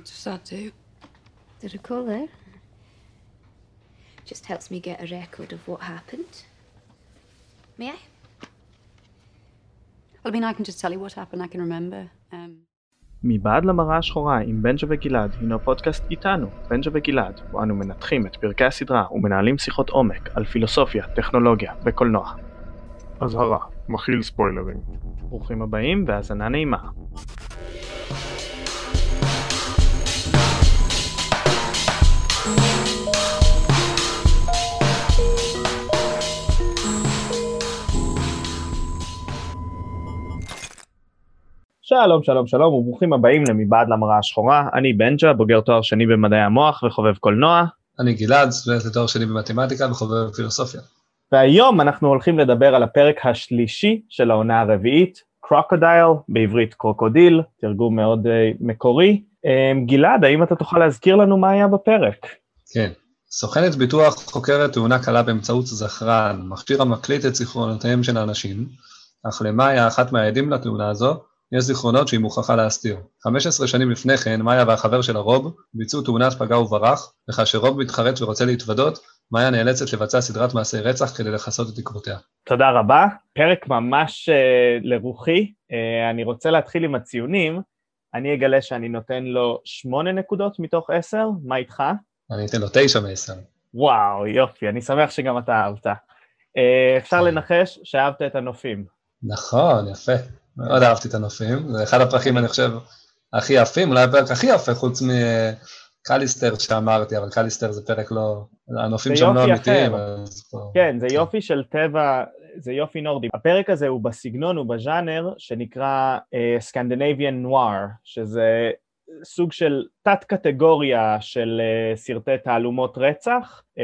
What does that do? The recorder just helps me get a record of what happened. May I? Well, I mean, I can just tell you what happened. I can remember. Um, מבעד למראה השחורה עם בנג'ה וגלעד הינו פודקאסט איתנו, בנג'ה וגלעד, בו אנו מנתחים את פרקי הסדרה ומנהלים שיחות עומק על פילוסופיה, טכנולוגיה וקולנוע. אזהרה, מכיל ספוילרים. ברוכים הבאים והאזנה נעימה. שלום שלום שלום וברוכים הבאים למבעד למראה השחורה, אני בנג'ה, בוגר תואר שני במדעי המוח וחובב קולנוע, אני גלעד, סטודנט לתואר שני במתמטיקה וחובב פילוסופיה. והיום אנחנו הולכים לדבר על הפרק השלישי של העונה הרביעית, Crocodile, בעברית קרוקודיל, תרגום מאוד אה, מקורי. אמ, גלעד, האם אתה תוכל להזכיר לנו מה היה בפרק? כן. סוכנת ביטוח חוקרת תאונה קלה באמצעות זכרן, מכשיר המקליט את זיכרונותיהם של האנשים, אך למאיה, אחת מהעדים לתאונה הזו, יש זיכרונות שהיא מוכרחה להסתיר. 15 שנים לפני כן, מאיה והחבר שלה רוב ביצעו תאונת פגע וברח, וכאשר רוב מתחרט ורוצה להתוודות, מאיה נאלצת לבצע סדרת מעשי רצח כדי לכסות את עקבותיה. תודה רבה, פרק ממש uh, לרוחי. Uh, אני רוצה להתחיל עם הציונים. אני אגלה שאני נותן לו 8 נקודות מתוך 10, מה איתך? אני אתן לו 9 מ-10. וואו, יופי, אני שמח שגם אתה אהבת. Uh, אפשר לנחש שאהבת את הנופים. נכון, יפה. מאוד אהבתי את הנופים, זה אחד הפרקים, אני חושב, הכי יפים, אולי הפרק הכי יפה, חוץ מקליסטר שאמרתי, אבל קליסטר זה פרק לא... הנופים שם לא אמיתיים, אז פה... כן, זה יופי של טבע, זה יופי נורדי. הפרק הזה הוא בסגנון, הוא בז'אנר, שנקרא Scandinavian אה, noir, שזה סוג של תת-קטגוריה של אה, סרטי תעלומות רצח, אה,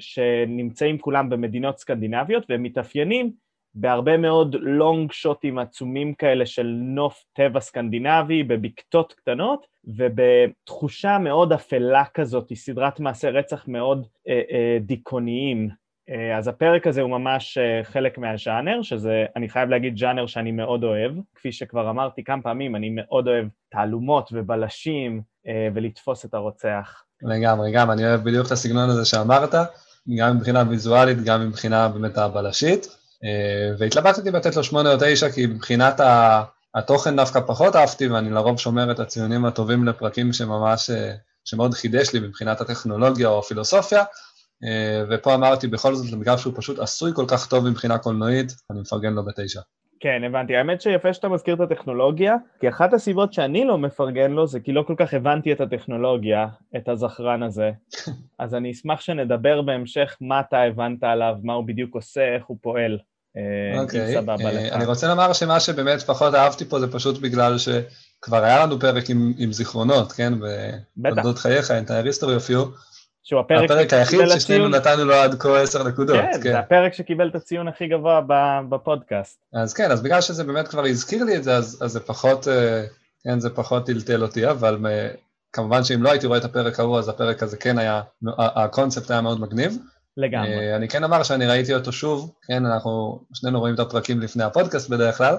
שנמצאים כולם במדינות סקנדינביות, והם מתאפיינים בהרבה מאוד long שוטים עצומים כאלה של נוף טבע סקנדינבי בבקתות קטנות ובתחושה מאוד אפלה כזאת, היא סדרת מעשי רצח מאוד אה, אה, דיכאוניים. אה, אז הפרק הזה הוא ממש אה, חלק מהז'אנר, שזה, אני חייב להגיד, ז'אנר שאני מאוד אוהב. כפי שכבר אמרתי כמה פעמים, אני מאוד אוהב תעלומות ובלשים אה, ולתפוס את הרוצח. לגמרי, גם, אני אוהב בדיוק את הסגנון הזה שאמרת, גם מבחינה ויזואלית, גם מבחינה באמת הבלשית. אה, והתלבטתי לתת לו שמונה או תשע, כי מבחינת התוכן דווקא פחות אהבתי, ואני לרוב שומר את הציונים הטובים לפרקים שממש, אה, שמאוד חידש לי מבחינת הטכנולוגיה או הפילוסופיה, אה, ופה אמרתי, בכל זאת, בגלל שהוא פשוט עשוי כל כך טוב מבחינה קולנועית, אני מפרגן לו בתשע. כן, הבנתי. האמת שיפה שאתה מזכיר את הטכנולוגיה, כי אחת הסיבות שאני לא מפרגן לו זה כי לא כל כך הבנתי את הטכנולוגיה, את הזכרן הזה. אז אני אשמח שנדבר בהמשך מה אתה הבנת עליו, מה הוא בדיוק עושה, איך הוא פועל. אה, אוקיי, אה, אני רוצה לומר שמה שבאמת פחות אהבתי פה זה פשוט בגלל שכבר היה לנו פרק עם, עם זיכרונות, כן? בתולדות חייך, entire history of you. שהוא הפרק, הפרק היחיד ששנינו נתנו לו עד כה עשר נקודות. כן, כן, זה הפרק שקיבל את הציון הכי גבוה בפודקאסט. אז כן, אז בגלל שזה באמת כבר הזכיר לי את זה, אז, אז זה פחות, אה, כן, זה פחות טלטל אותי, אבל כמובן שאם לא הייתי רואה את הפרק ההוא, אז הפרק הזה כן היה, הקונספט היה מאוד מגניב. לגמרי. אה, אני כן אומר שאני ראיתי אותו שוב, כן, אנחנו שנינו רואים את הפרקים לפני הפודקאסט בדרך כלל,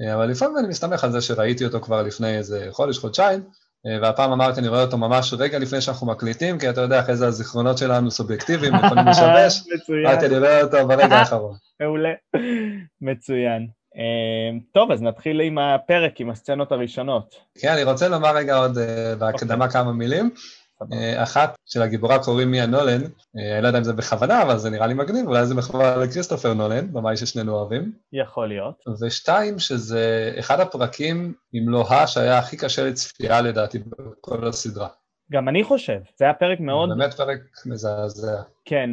אה, אבל לפעמים אני מסתמך על זה שראיתי אותו כבר לפני איזה חודש, חודשיים, אה, והפעם אמרתי, אני רואה אותו ממש רגע לפני שאנחנו מקליטים, כי אתה יודע אחרי זה הזיכרונות שלנו סובייקטיביים, יכולים לשבש, מצוין. אמרתי, אני רואה אותו ברגע האחרון. מעולה, מצוין. טוב, אז נתחיל עם הפרק, עם הסצנות הראשונות. כן, אני רוצה לומר רגע עוד בהקדמה אוקיי. כמה מילים. אה, אחת של הגיבורה קוראים מיה נולן, אה, אני לא יודע אם זה בכוונה, אבל זה נראה לי מגניב, אולי זה מחווה לכריסטופר נולן, במאי ששנינו אוהבים. יכול להיות. ושתיים, שזה אחד הפרקים, אם לא ה, שהיה הכי קשה לצפייה לדעתי בכל הסדרה. גם אני חושב, זה היה פרק מאוד... באמת פרק מזעזע. כן,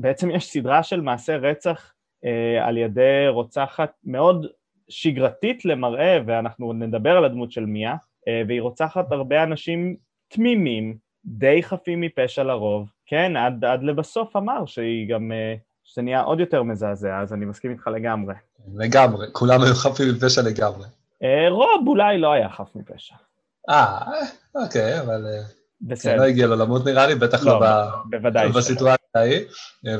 בעצם יש סדרה של מעשי רצח אה, על ידי רוצחת מאוד שגרתית למראה, ואנחנו נדבר על הדמות של מיה, אה, והיא רוצחת הרבה אנשים תמימים, די חפים מפשע לרוב, כן, עד, עד לבסוף אמר שהיא גם, אה, שזה נהיה עוד יותר מזעזע, אז אני מסכים איתך לגמרי. לגמרי, כולם היו חפים מפשע לגמרי. אה, רוב אולי לא היה חף מפשע. אה, אוקיי, אבל... אה, בסדר. לא הגיע לו למות נראה לי, בטח לא, לא בוודאי בסיטואציה ההיא.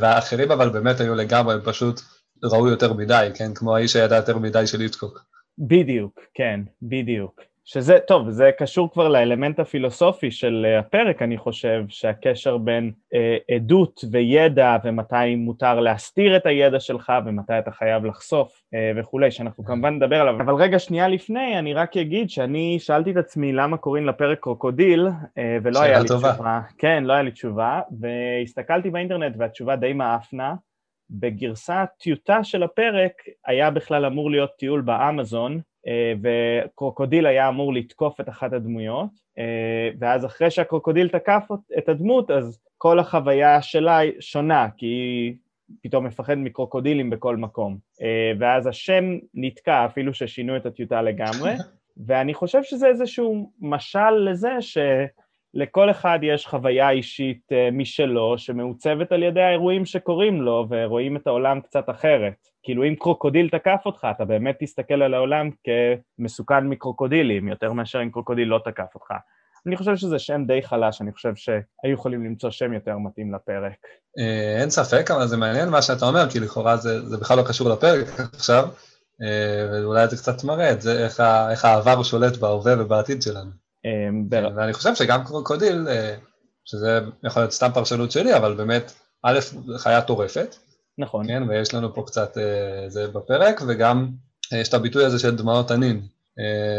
והאחרים אבל באמת היו לגמרי, הם פשוט ראו יותר מדי, כן? כמו האיש הידע יותר מדי של איצקוק. בדיוק, כן, בדיוק. שזה, טוב, זה קשור כבר לאלמנט הפילוסופי של אה, הפרק, אני חושב, שהקשר בין אה, עדות וידע ומתי מותר להסתיר את הידע שלך ומתי אתה חייב לחשוף אה, וכולי, שאנחנו כמובן נדבר עליו. אבל רגע שנייה לפני, אני רק אגיד שאני שאלתי את עצמי למה קוראים לפרק קרוקודיל, אה, ולא היה לי טובה. תשובה. כן, לא היה לי תשובה, והסתכלתי באינטרנט והתשובה די מאפנה. בגרסה טיוטה של הפרק היה בכלל אמור להיות טיול באמזון, וקרוקודיל היה אמור לתקוף את אחת הדמויות, אה, ואז אחרי שהקרוקודיל תקף את הדמות, אז כל החוויה שלה שונה, כי היא פתאום מפחד מקרוקודילים בכל מקום. אה, ואז השם נתקע, אפילו ששינו את הטיוטה לגמרי, ואני חושב שזה איזשהו משל לזה שלכל אחד יש חוויה אישית אה, משלו, שמעוצבת על ידי האירועים שקורים לו, ורואים את העולם קצת אחרת. כאילו אם קרוקודיל תקף אותך, אתה באמת תסתכל על העולם כמסוכן מקרוקודילים, יותר מאשר אם קרוקודיל לא תקף אותך. אני חושב שזה שם די חלש, אני חושב שהיו יכולים למצוא שם יותר מתאים לפרק. אה, אין ספק, אבל זה מעניין מה שאתה אומר, כי לכאורה זה, זה בכלל לא קשור לפרק עכשיו, אה, ואולי זה קצת מראה את זה, איך, איך העבר שולט בהווה ובעתיד שלנו. אה, בר- ואני חושב שגם קרוקודיל, אה, שזה יכול להיות סתם פרשנות שלי, אבל באמת, א', חיה טורפת, נכון. כן, ויש לנו פה קצת אה, זה בפרק, וגם אה, יש את הביטוי הזה של דמעות תנין,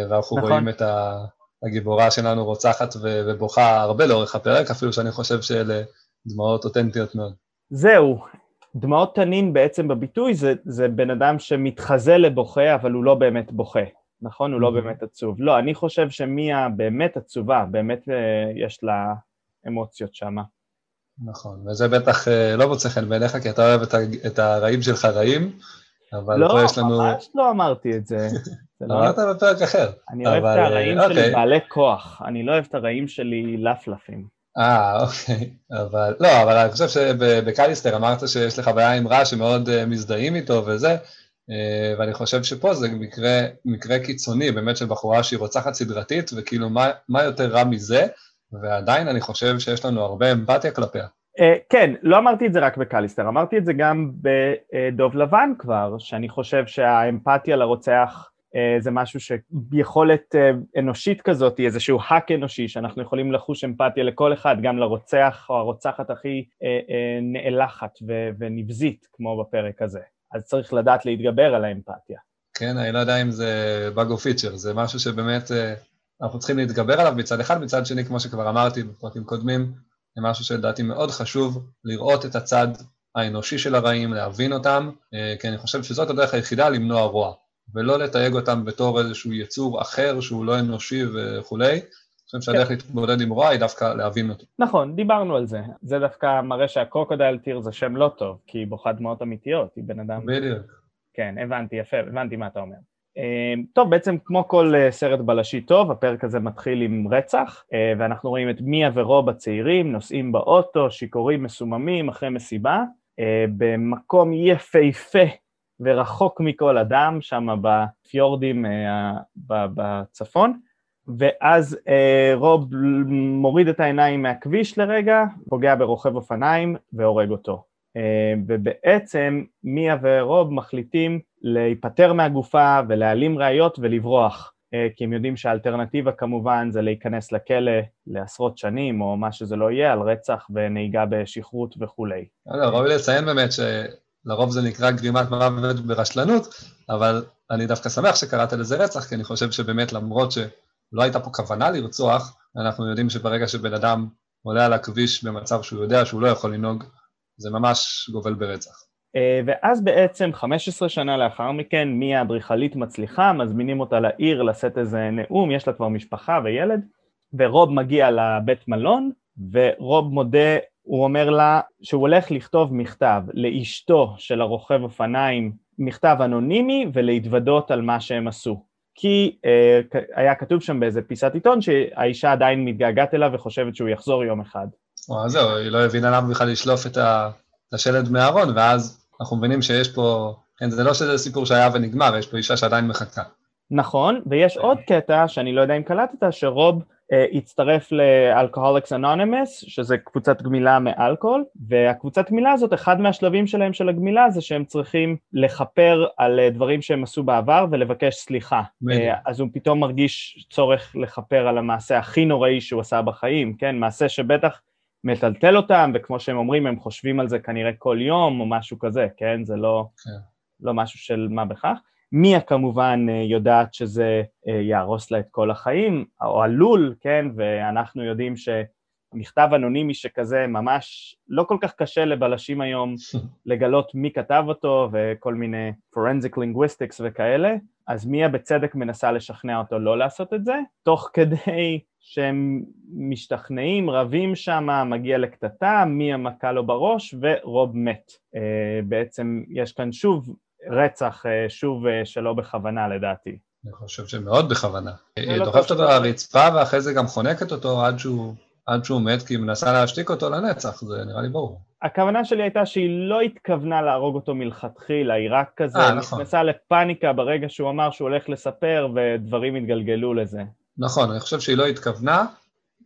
ואנחנו נכון. רואים את ה- הגיבורה שלנו רוצחת ובוכה הרבה לאורך הפרק, אפילו שאני חושב שאלה דמעות אותנטיות מאוד. זהו, דמעות תנין בעצם בביטוי זה, זה בן אדם שמתחזה לבוכה, אבל הוא לא באמת בוכה, נכון? הוא לא. באמת עצוב. לא, אני חושב שמיה באמת עצובה, באמת אה, יש לה אמוציות שמה. נכון, וזה בטח אה, לא מוצא חן בעיניך, כי אתה אוהב את ה- את הרעים שלך רעים, אבל לא, פה יש לנו... ממש לא אמרתי את זה. זה לא... אמרת בפרק אחר. אני אוהב את אבל, הרעים אה, שלי אוקיי. בעלי כוח, אני לא אוהב את הרעים שלי לפלפים. אה, אוקיי. אבל, לא, אבל אני חושב שבקליסטר אמרת שיש לך בעיה עם רע שמאוד אה, מזדהים איתו וזה, אה, ואני חושב שפה זה מקרה, מקרה קיצוני, באמת של בחורה שהיא רוצחת סדרתית, וכאילו מה, מה יותר רע מזה, ועדיין אני חושב שיש לנו הרבה אמפתיה כלפיה. אה, כן, לא אמרתי את זה רק בקליסטר, אמרתי את זה גם בדוב לבן כבר, שאני חושב שהאמפתיה לרוצח אה, זה משהו שיכולת אה, אנושית כזאת, איזשהו האק אנושי, שאנחנו יכולים לחוש אמפתיה לכל אחד, גם לרוצח או הרוצחת הכי אה, אה, נאלחת ונבזית, כמו בפרק הזה. אז צריך לדעת להתגבר על האמפתיה. כן, אני לא יודע אם זה באג או פיצ'ר, זה משהו שבאמת אה, אנחנו צריכים להתגבר עליו מצד אחד, מצד שני, כמו שכבר אמרתי בפרקים קודמים, זה משהו שלדעתי מאוד חשוב, לראות את הצד האנושי של הרעים, להבין אותם, אה, כי אני חושב שזאת הדרך היחידה למנוע רוע, ולא לתייג אותם בתור איזשהו יצור אחר שהוא לא אנושי וכולי. חושב שהדרך להתמודד עם רוע היא דווקא להבין אותו. נכון, דיברנו על זה. זה דווקא מראה שהקרוקודייל טיר זה שם לא טוב, כי היא בוכה דמעות אמיתיות, היא בן אדם... בדיוק. כן, הבנתי, יפה, הבנתי מה אתה אומר. אה, טוב, בעצם כמו כל אה, סרט בלשי טוב, הפרק הזה מתחיל עם רצח, אה, ואנחנו רואים את מיה ורוב הצעירים נוסעים באוטו, שיכורים מסוממים אחרי מסיבה, במקום יפהפה ורחוק מכל אדם, שם בפיורדים בצפון, ואז אה, רוב מוריד את העיניים מהכביש לרגע, פוגע ברוכב אופניים והורג אותו. אה, ובעצם מיה ורוב מחליטים להיפטר מהגופה ולהעלים ראיות ולברוח, אה, כי הם יודעים שהאלטרנטיבה כמובן זה להיכנס לכלא לעשרות שנים או מה שזה לא יהיה על רצח ונהיגה בשכרות וכולי. ראוי לציין באמת שלרוב זה נקרא גרימת מוות ברשלנות, אבל אני דווקא שמח שקראת לזה רצח, כי אני חושב שבאמת למרות שלא הייתה פה כוונה לרצוח, אנחנו יודעים שברגע שבן אדם עולה על הכביש במצב שהוא יודע שהוא לא יכול לנהוג, זה ממש גובל ברצח. אה, ואז בעצם 15 שנה לאחר מכן, מיה אדריכלית מצליחה, מזמינים אותה לעיר לשאת איזה נאום, יש לה כבר משפחה וילד, ורוב מגיע לבית מלון, ורוב מודה, הוא אומר לה שהוא הולך לכתוב מכתב לאשתו של הרוכב אופניים, מכתב אנונימי, ולהתוודות על מה שהם עשו. כי אה, היה כתוב שם באיזה פיסת עיתון שהאישה עדיין מתגעגעת אליו וחושבת שהוא יחזור יום אחד. או, אז זהו, היא לא הבינה למה בכלל לשלוף את השלד מהארון, ואז אנחנו מבינים שיש פה, כן, זה לא שזה סיפור שהיה ונגמר, יש פה אישה שעדיין מחכה. נכון, ויש עוד קטע שאני לא יודע אם קלטת, שרוב הצטרף לאלכוהוליקס אנונימוס, שזה קבוצת גמילה מאלכוהול, והקבוצת גמילה הזאת, אחד מהשלבים שלהם של הגמילה זה שהם צריכים לכפר על אה, דברים שהם עשו בעבר ולבקש סליחה. אה, אז הוא פתאום מרגיש צורך לכפר על המעשה הכי נוראי שהוא עשה בחיים, כן? מעשה שבטח מטלטל אותם, וכמו שהם אומרים, הם חושבים על זה כנראה כל יום או משהו כזה, כן? זה לא, כן. לא משהו של מה בכך. מיה כמובן אה, יודעת שזה אה, יהרוס לה את כל החיים, או עלול, כן, ואנחנו יודעים שמכתב אנונימי שכזה ממש לא כל כך קשה לבלשים היום לגלות מי כתב אותו וכל מיני forensic linguistics וכאלה, אז מיה בצדק מנסה לשכנע אותו לא לעשות את זה, תוך כדי שהם משתכנעים, רבים שם, מגיע לקטטה, מיה מכה לו בראש ורוב מת. אה, בעצם יש כאן שוב רצח, אה, שוב אה, שלא בכוונה לדעתי. אני חושב שמאוד בכוונה. היא לא דוחפת אותו לרצפה ואחרי זה גם חונקת אותו עד שהוא, עד שהוא מת, כי היא מנסה להשתיק אותו לנצח, זה נראה לי ברור. הכוונה שלי הייתה שהיא לא התכוונה להרוג אותו מלכתחילה, היא רק כזה אה, נכון. נכנסה לפאניקה ברגע שהוא אמר שהוא הולך לספר ודברים התגלגלו לזה. נכון, אני חושב שהיא לא התכוונה.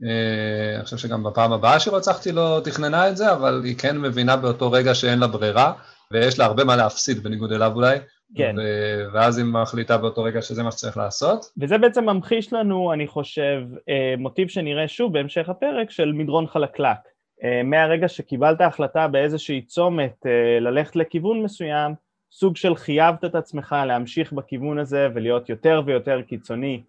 אה, אני חושב שגם בפעם הבאה שרצחתי לא תכננה את זה, אבל היא כן מבינה באותו רגע שאין לה ברירה, ויש לה הרבה מה להפסיד בניגוד אליו אולי. כן. ו- ואז היא מחליטה באותו רגע שזה מה שצריך לעשות. וזה בעצם ממחיש לנו, אני חושב, אה, מוטיב שנראה שוב בהמשך הפרק של מדרון חלקלק. אה, מהרגע שקיבלת החלטה באיזושהי צומת אה, ללכת לכיוון מסוים, סוג של חייבת את עצמך להמשיך בכיוון הזה ולהיות יותר ויותר קיצוני,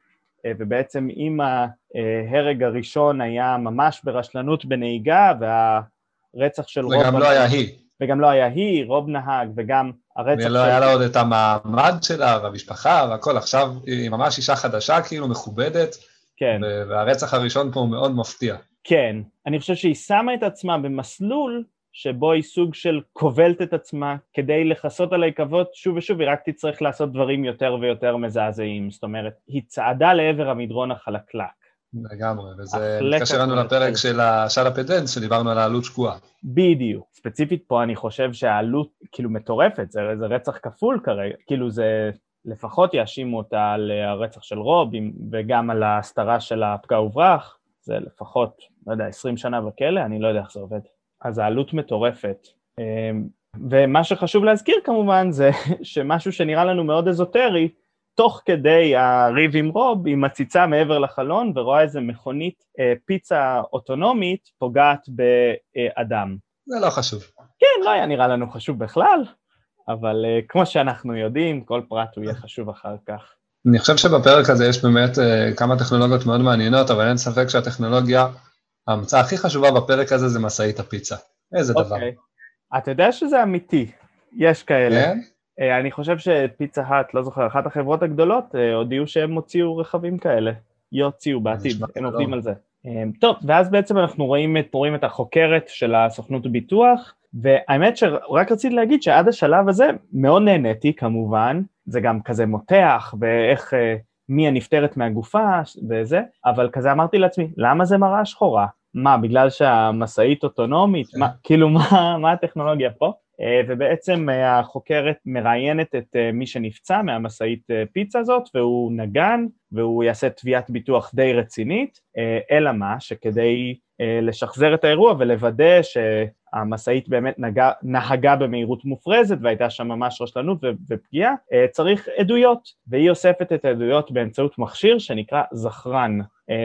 ובעצם אם ההרג הראשון היה ממש ברשלנות בנהיגה והרצח של רוב... וגם לא היה היא. וגם לא היה היא, רוב נהג, וגם הרצח ולא היה לה עוד את המעמד שלה והמשפחה והכל, עכשיו היא ממש אישה חדשה, כאילו מכובדת, כן. והרצח הראשון פה הוא מאוד מפתיע. כן, אני חושב שהיא שמה את עצמה במסלול שבו היא סוג של כובלת את עצמה כדי לכסות על העכבות שוב ושוב, היא רק תצטרך לעשות דברים יותר ויותר מזעזעים. זאת אומרת, היא צעדה לעבר המדרון החלקלק. לגמרי, וזה מתקשר לנו לפרק. של השאלה פדנס, שדיברנו על העלות שקועה. בדיוק. ספציפית פה אני חושב שהעלות כאילו מטורפת, זה, זה רצח כפול כרגע, כאילו זה לפחות יאשימו אותה על הרצח של רוב וגם על ההסתרה של הפקע וברח, זה לפחות, לא יודע, 20 שנה בכלא, אני לא יודע איך זה עובד. אז העלות מטורפת. אמ, ומה שחשוב להזכיר כמובן זה שמשהו שנראה לנו מאוד אזוטרי, תוך כדי הריב עם רוב, היא מציצה מעבר לחלון ורואה איזה מכונית אה, פיצה אוטונומית פוגעת באדם. זה לא חשוב. כן, לא היה נראה לנו חשוב בכלל, אבל אה, כמו שאנחנו יודעים, כל פרט הוא יהיה חשוב אחר כך. אני חושב שבפרק הזה יש באמת אה, כמה טכנולוגיות מאוד מעניינות, אבל אין ספק שהטכנולוגיה, ההמצאה הכי חשובה בפרק הזה זה משאית הפיצה. איזה דבר. אוקיי. אתה יודע שזה אמיתי, יש כאלה. כן? אה, אני חושב שפיצה האט, לא זוכר, אחת החברות הגדולות, הודיעו שהם הוציאו רכבים כאלה. יוציאו בעתיד, הם. עובדים על זה. אה, טוב, ואז בעצם אנחנו רואים את, רואים את החוקרת של הסוכנות ביטוח, והאמת שרק רציתי להגיד שעד השלב הזה מאוד נהניתי כמובן, זה גם כזה מותח, ואיך אה, מיה נפטרת מהגופה וזה, אבל כזה אמרתי לעצמי, למה זה מראה שחורה? מה, בגלל שהמשאית אוטונומית? מה, כאילו, מה, מה הטכנולוגיה פה? אה, ובעצם אה, החוקרת מראיינת את מי שנפצע מהמשאית פיצה הזאת, והוא נגן, והוא יעשה תביעת ביטוח די רצינית, אה, אלא מה, שכדי אה, לשחזר את האירוע ולוודא שהמשאית באמת נגע, נהגה במהירות מופרזת והייתה שם ממש רשלנות ופגיעה, אה, צריך עדויות, והיא אוספת את העדויות באמצעות מכשיר שנקרא זכרן.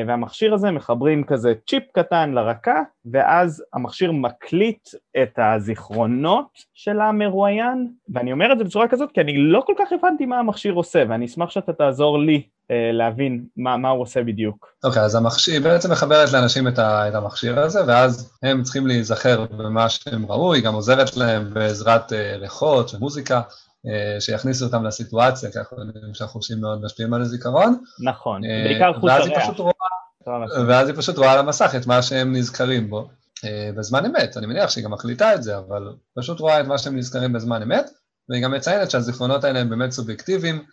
והמכשיר הזה מחברים כזה צ'יפ קטן לרקה, ואז המכשיר מקליט את הזיכרונות של המרואיין, ואני אומר את זה בצורה כזאת כי אני לא כל כך הבנתי מה המכשיר עושה, ואני אשמח שאתה תעזור לי להבין מה, מה הוא עושה בדיוק. אוקיי, אז המכשיר, היא בעצם מחברת לאנשים את, ה, את המכשיר הזה, ואז הם צריכים להיזכר במה שהם ראו, היא גם עוזרת להם בעזרת אה, ריחות ומוזיקה, אה, שיכניסו אותם לסיטואציה, כי אנחנו יודעים שהחושים מאוד משפיעים על הזיכרון. נכון, אה, בעיקר חוש היא הריח. ואז היא פשוט רואה על המסך את מה שהם נזכרים בו אה, בזמן אמת. אני מניח שהיא גם מחליטה את זה, אבל פשוט רואה את מה שהם נזכרים בזמן אמת, והיא גם מציינת שהזיכרונות האלה הם באמת סובייקטיביים,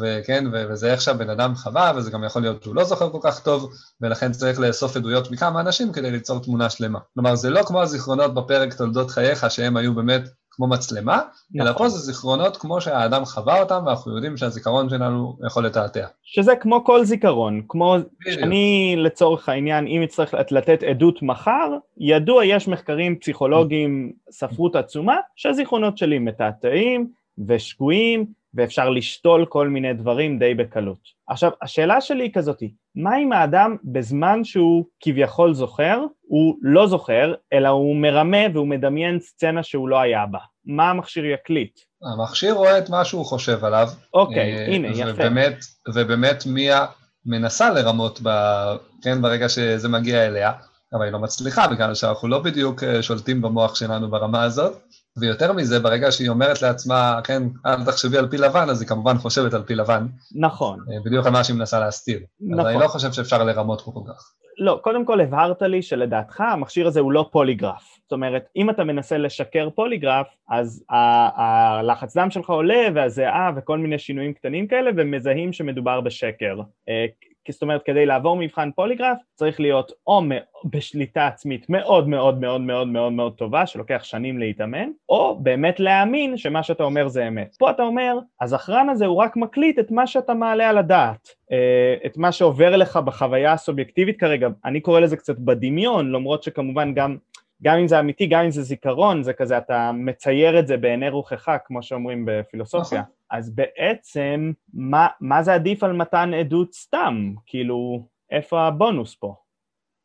וכן, וזה איך שהבן אדם חווה, וזה גם יכול להיות שהוא לא זוכר כל כך טוב, ולכן צריך לאסוף עדויות מכמה אנשים כדי ליצור תמונה שלמה. כלומר, זה לא כמו הזיכרונות בפרק תולדות חייך, שהם היו באמת כמו מצלמה, נכון. אלא פה זה זיכרונות כמו שהאדם חווה אותם, ואנחנו יודעים שהזיכרון שלנו יכול לתעתע. שזה כמו כל זיכרון, כמו שאני לצורך העניין, אם אצטרך לתת עדות מחר, ידוע, יש מחקרים פסיכולוגיים, ספרות עצומה, שהזיכרונות שלי מתעתעים ושגויים, ואפשר לשתול כל מיני דברים די בקלות. עכשיו, השאלה שלי היא כזאתי, מה אם האדם בזמן שהוא כביכול זוכר, הוא לא זוכר, אלא הוא מרמה והוא מדמיין סצנה שהוא לא היה בה? מה המכשיר יקליט? המכשיר רואה את מה שהוא חושב עליו. אוקיי, אה, הנה, יפה. ובאמת, ובאמת מיה מנסה לרמות ב, כן, ברגע שזה מגיע אליה, אבל היא לא מצליחה, בגלל שאנחנו לא בדיוק אה, שולטים במוח שלנו ברמה הזאת. ויותר מזה, ברגע שהיא אומרת לעצמה, כן, אל תחשבי על פיל לבן, אז היא כמובן חושבת על פיל לבן. נכון. אה, בדיוק על מה שהיא מנסה להסתיר. נכון. אז אני לא חושב שאפשר לרמות פה כל כך. לא, קודם כל הבהרת לי שלדעתך המכשיר הזה הוא לא פוליגרף. זאת אומרת, אם אתה מנסה לשקר פוליגרף, אז הלחץ דם שלך עולה והזיעה וכל מיני שינויים קטנים כאלה, ומזהים שמדובר בשקר. זאת אומרת, כדי לעבור מבחן פוליגרף צריך להיות או בשליטה עצמית מאוד מאוד מאוד מאוד מאוד מאוד טובה, שלוקח שנים להתאמן, או באמת להאמין שמה שאתה אומר זה אמת. פה אתה אומר, הזכרן הזה הוא רק מקליט את מה שאתה מעלה על הדעת, אה, את מה שעובר לך בחוויה הסובייקטיבית כרגע, אני קורא לזה קצת בדמיון, למרות שכמובן גם גם אם זה אמיתי, גם אם זה זיכרון, זה כזה, אתה מצייר את זה בעיני רוחך, כמו שאומרים בפילוסופיה. נכון. אז בעצם, מה, מה זה עדיף על מתן עדות סתם? כאילו, איפה הבונוס פה?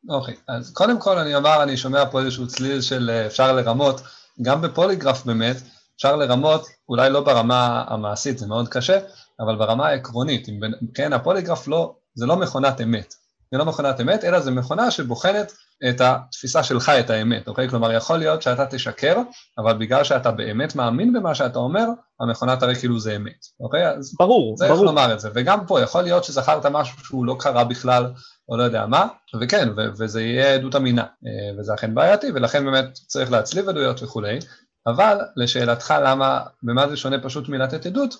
אוקיי, okay, אז קודם כל אני אומר, אני שומע פה איזשהו צליל של אה, אפשר לרמות, גם בפוליגרף באמת, אפשר לרמות, אולי לא ברמה המעשית, זה מאוד קשה, אבל ברמה העקרונית, אם, כן, הפוליגרף לא, זה לא מכונת אמת. זה לא מכונת אמת, אלא זה מכונה שבוחנת את התפיסה שלך, את האמת, אוקיי? כלומר, יכול להיות שאתה תשקר, אבל בגלל שאתה באמת מאמין במה שאתה אומר, המכונה תראה כאילו זה אמת, אוקיי? אז ברור, ברור. איך לומר את זה. וגם פה, יכול להיות שזכרת משהו שהוא לא קרה בכלל, או לא יודע מה, וכן, ו- וזה יהיה עדות אמינה, אה, וזה אכן בעייתי, ולכן באמת צריך להצליב עדויות וכולי, אבל לשאלתך למה, במה זה שונה פשוט מלתת עדות,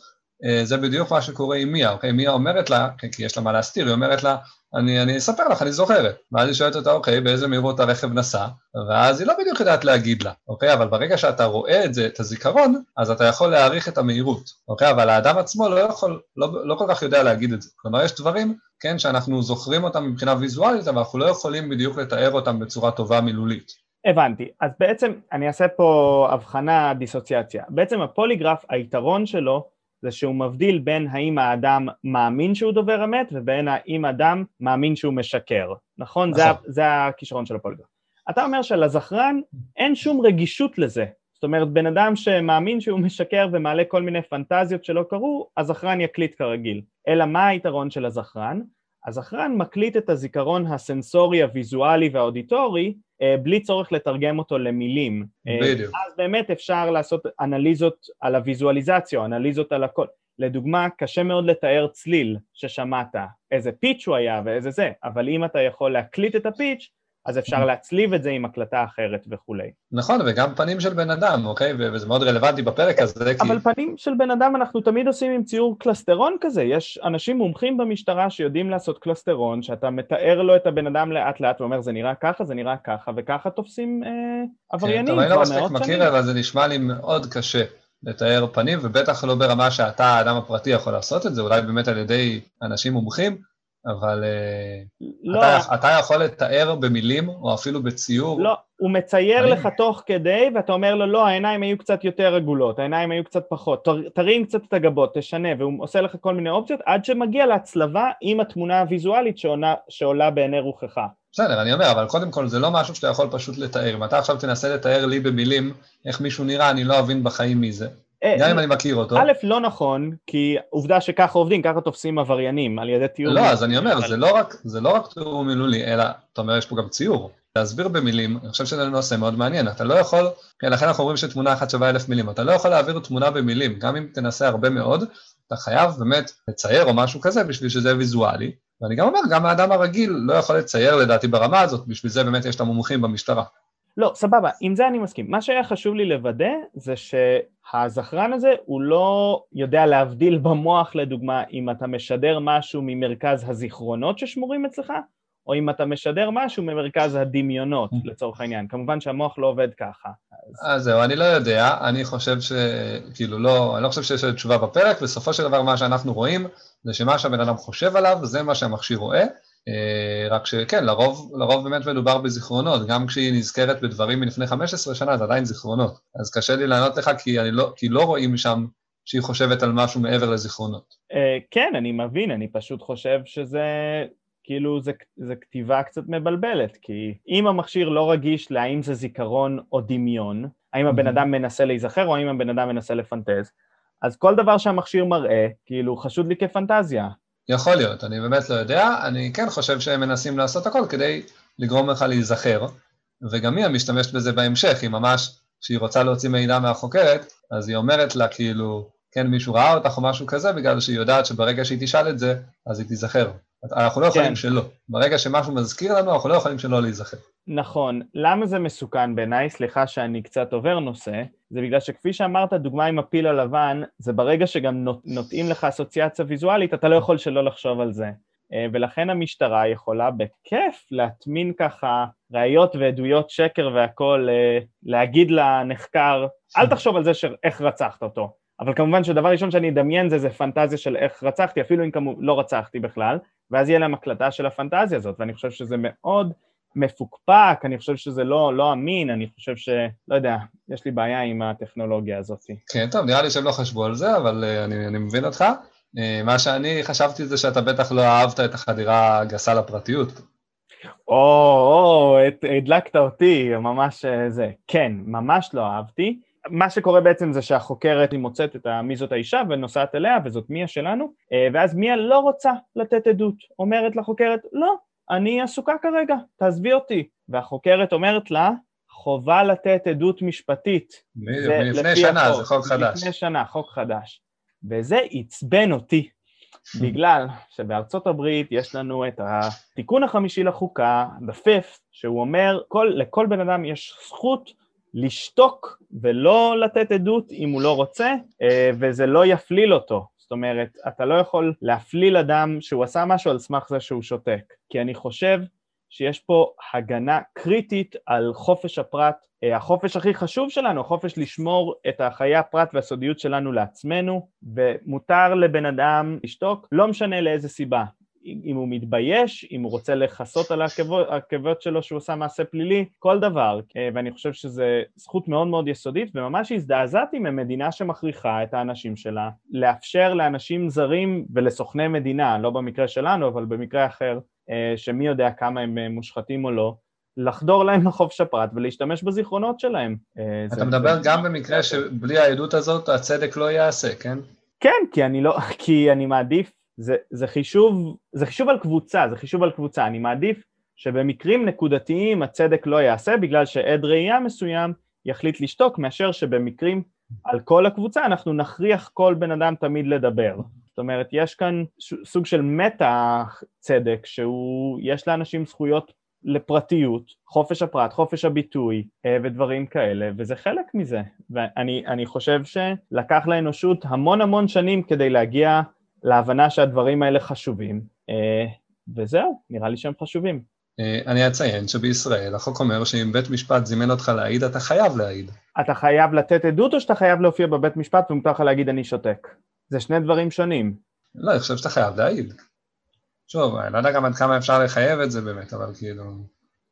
זה בדיוק מה שקורה עם מיה, אוקיי? מיה אומרת לה, כי יש לה מה להסתיר, היא אומרת לה, אני, אני אספר לך, אני זוכרת. ואז היא שואלת אותה, אוקיי, באיזה מהירות הרכב נסע? ואז היא לא בדיוק יודעת להגיד לה, אוקיי? אבל ברגע שאתה רואה את זה, את הזיכרון, אז אתה יכול להעריך את המהירות, אוקיי? אבל האדם עצמו לא יכול, לא, לא כל כך יודע להגיד את זה. כלומר, יש דברים, כן, שאנחנו זוכרים אותם מבחינה ויזואלית, אבל אנחנו לא יכולים בדיוק לתאר אותם בצורה טובה מילולית. הבנתי. אז בעצם אני אעשה פה הבחנה, דיסוציאציה. בעצם הפוליגרף, היתרון שלו זה שהוא מבדיל בין האם האדם מאמין שהוא דובר אמת ובין האם האדם מאמין שהוא משקר, נכון? זה, נכון. זה הכישרון של הפוליגרף. אתה אומר שלזכרן אין שום רגישות לזה. זאת אומרת, בן אדם שמאמין שהוא משקר ומעלה כל מיני פנטזיות שלא קרו, הזכרן יקליט כרגיל. אלא מה היתרון של הזכרן? הזכרן מקליט את הזיכרון הסנסורי, הוויזואלי והאודיטורי אה, בלי צורך לתרגם אותו למילים. אה, בדיוק. אז באמת אפשר לעשות אנליזות על הוויזואליזציה, אנליזות על הכל. לדוגמה, קשה מאוד לתאר צליל ששמעת, איזה פיץ' הוא היה ואיזה זה, אבל אם אתה יכול להקליט את הפיץ', אז אפשר להצליב את זה עם הקלטה אחרת וכולי. נכון, וגם פנים של בן אדם, אוקיי? וזה מאוד רלוונטי בפרק הזה, כי... אבל פנים של בן אדם אנחנו תמיד עושים עם ציור קלסטרון כזה, יש אנשים מומחים במשטרה שיודעים לעשות קלסטרון, שאתה מתאר לו את הבן אדם לאט לאט ואומר זה נראה ככה, זה נראה ככה, וככה תופסים אה, עבריינים כן, כבר מאות שנים. אני לא מספיק מכיר, אבל זה נשמע לי מאוד קשה. לתאר פנים, ובטח לא ברמה שאתה, האדם הפרטי, יכול לעשות את זה, אולי באמת על ידי אנשים מומחים, אבל אה, לא. אתה, אתה יכול לתאר במילים, או אפילו בציור. לא, הוא מצייר אני... לך תוך כדי, ואתה אומר לו, לא, העיניים היו קצת יותר עגולות, העיניים היו קצת פחות, תרים קצת את הגבות, תשנה, והוא עושה לך כל מיני אופציות, עד שמגיע להצלבה עם התמונה הוויזואלית שעונה, שעולה בעיני רוחך. בסדר, אני אומר, אבל קודם כל זה לא משהו שאתה יכול פשוט לתאר. אם אתה עכשיו תנסה לתאר לי במילים איך מישהו נראה, אני לא אבין בחיים מי זה. אה, גם אם אני מכיר אותו. א', לא נכון, כי עובדה שככה עובדים, ככה תופסים עבריינים, על ידי תיאור. לא, אז אני אומר, זה לא רק, זה לא רק תיאור מילולי, אלא, אתה אומר, יש פה גם ציור. להסביר במילים, אני חושב שזה נושא מאוד מעניין, אתה לא יכול, כן, לכן אנחנו אומרים שתמונה אחת שווה אלף מילים, אתה לא יכול להעביר תמונה במילים, גם אם תנסה הרבה מאוד, אתה חייב באמת לצייר או משהו כזה בשביל שזה ויזואלי, ואני גם אומר, גם האדם הרגיל לא יכול לצייר לדעתי ברמה הזאת, בשביל זה באמת יש את המומחים במשטרה. לא, סבבה, עם זה אני מסכים. מה שהיה חשוב לי לוודא זה שהזכרן הזה הוא לא יודע להבדיל במוח לדוגמה אם אתה משדר משהו ממרכז הזיכרונות ששמורים אצלך או אם אתה משדר משהו ממרכז הדמיונות לצורך העניין. כמובן שהמוח לא עובד ככה. אז זהו, אני לא יודע, אני חושב ש... כאילו לא, אני לא חושב שיש תשובה בפרק, בסופו של דבר מה שאנחנו רואים זה שמה שהבן אדם חושב עליו זה מה שהמכשיר רואה, אה, רק שכן, לרוב, לרוב באמת מדובר בזיכרונות, גם כשהיא נזכרת בדברים מלפני 15 שנה זה עדיין זיכרונות, אז קשה לי לענות לך כי, לא, כי לא רואים שם שהיא חושבת על משהו מעבר לזיכרונות. Uh, כן, אני מבין, אני פשוט חושב שזה, כאילו, זה, זה כתיבה קצת מבלבלת, כי אם המכשיר לא רגיש להאם זה זיכרון או דמיון, האם הבן אדם מנסה להיזכר או האם הבן אדם מנסה לפנטז, אז כל דבר שהמכשיר מראה, כאילו, חשוד לי כפנטזיה. יכול להיות, אני באמת לא יודע, אני כן חושב שהם מנסים לעשות הכל כדי לגרום לך להיזכר, וגם היא המשתמשת בזה בהמשך, היא ממש, כשהיא רוצה להוציא מידע מהחוקרת, אז היא אומרת לה כאילו, כן, מישהו ראה אותך או משהו כזה, בגלל שהיא יודעת שברגע שהיא תשאל את זה, אז היא תיזכר. אנחנו לא יכולים כן. שלא. ברגע שמשהו מזכיר לנו, אנחנו לא יכולים שלא להיזכר. נכון. למה זה מסוכן בעיניי? סליחה שאני קצת עובר נושא. זה בגלל שכפי שאמרת, דוגמה עם הפיל הלבן, זה ברגע שגם נוטעים לך אסוציאציה ויזואלית, אתה לא יכול שלא לחשוב על זה. אה, ולכן המשטרה יכולה בכיף להטמין ככה ראיות ועדויות שקר והכול, אה, להגיד לנחקר, אל תחשוב על זה שאיך רצחת אותו. אבל כמובן שדבר ראשון שאני אדמיין זה, זה פנטזיה של איך רצחתי, אפילו אם כמו, לא רצחתי בכלל, ואז יהיה להם הקלטה של הפנטזיה הזאת, ואני חושב שזה מאוד מפוקפק, אני חושב שזה לא, לא אמין, אני חושב ש... לא יודע, יש לי בעיה עם הטכנולוגיה הזאת. כן, טוב, נראה לי שהם לא חשבו על זה, אבל uh, אני, אני מבין אותך. Uh, מה שאני חשבתי זה שאתה בטח לא אהבת את החדירה הגסה לפרטיות. או, או, הדלקת אותי, ממש אה, זה. כן, ממש לא אהבתי. מה שקורה בעצם זה שהחוקרת היא מוצאת את מי זאת האישה ונוסעת אליה, וזאת מיה שלנו, אה, ואז מיה לא רוצה לתת עדות, אומרת לחוקרת, לא, אני עסוקה כרגע, תעזבי אותי. והחוקרת אומרת לה, חובה לתת עדות משפטית. מלפני שנה, החוק, זה חוק חדש. לפני שנה, חוק חדש. וזה עצבן אותי, בגלל שבארצות הברית יש לנו את התיקון החמישי לחוקה, the fifth, שהוא אומר, כל, לכל בן אדם יש זכות לשתוק ולא לתת עדות אם הוא לא רוצה, אה, וזה לא יפליל אותו. זאת אומרת, אתה לא יכול להפליל אדם שהוא עשה משהו על סמך זה שהוא שותק. כי אני חושב שיש פה הגנה קריטית על חופש הפרט, אה, החופש הכי חשוב שלנו, החופש לשמור את החיי הפרט והסודיות שלנו לעצמנו, ומותר לבן אדם לשתוק, לא משנה לאיזה סיבה. אם הוא מתבייש, אם הוא רוצה לכסות על העקבות שלו שהוא עשה מעשה פלילי, כל דבר. אה, ואני חושב שזו זכות מאוד מאוד יסודית, וממש הזדעזעתי ממדינה שמכריחה את האנשים שלה לאפשר לאנשים זרים ולסוכני מדינה, לא במקרה שלנו, אבל במקרה אחר, אה, שמי יודע כמה הם אה, מושחתים או לא, לחדור להם לחופש הפרט ולהשתמש בזיכרונות שלהם. אתה מדבר גם במקרה שבלי העדות הזאת הצדק לא ייעשה, כן? כן, כי אני לא, כי אני מעדיף זה, זה, חישוב, זה חישוב על קבוצה, זה חישוב על קבוצה, אני מעדיף שבמקרים נקודתיים הצדק לא יעשה בגלל שעד ראייה מסוים יחליט לשתוק מאשר שבמקרים על כל הקבוצה אנחנו נכריח כל בן אדם תמיד לדבר. זאת אומרת, יש כאן סוג של מטה צדק שהוא, יש לאנשים זכויות לפרטיות, חופש הפרט, חופש הביטוי אה, ודברים כאלה, וזה חלק מזה. ואני חושב שלקח לאנושות המון המון שנים כדי להגיע להבנה שהדברים האלה חשובים, אה, וזהו, נראה לי שהם חשובים. אה, אני אציין שבישראל החוק אומר שאם בית משפט זימן אותך להעיד, אתה חייב להעיד. אתה חייב לתת עדות או שאתה חייב להופיע בבית משפט ומותר לך להגיד אני שותק? זה שני דברים שונים. לא, אני חושב שאתה חייב להעיד. שוב, אני לא יודע גם עד כמה אפשר לחייב את זה באמת, אבל כאילו,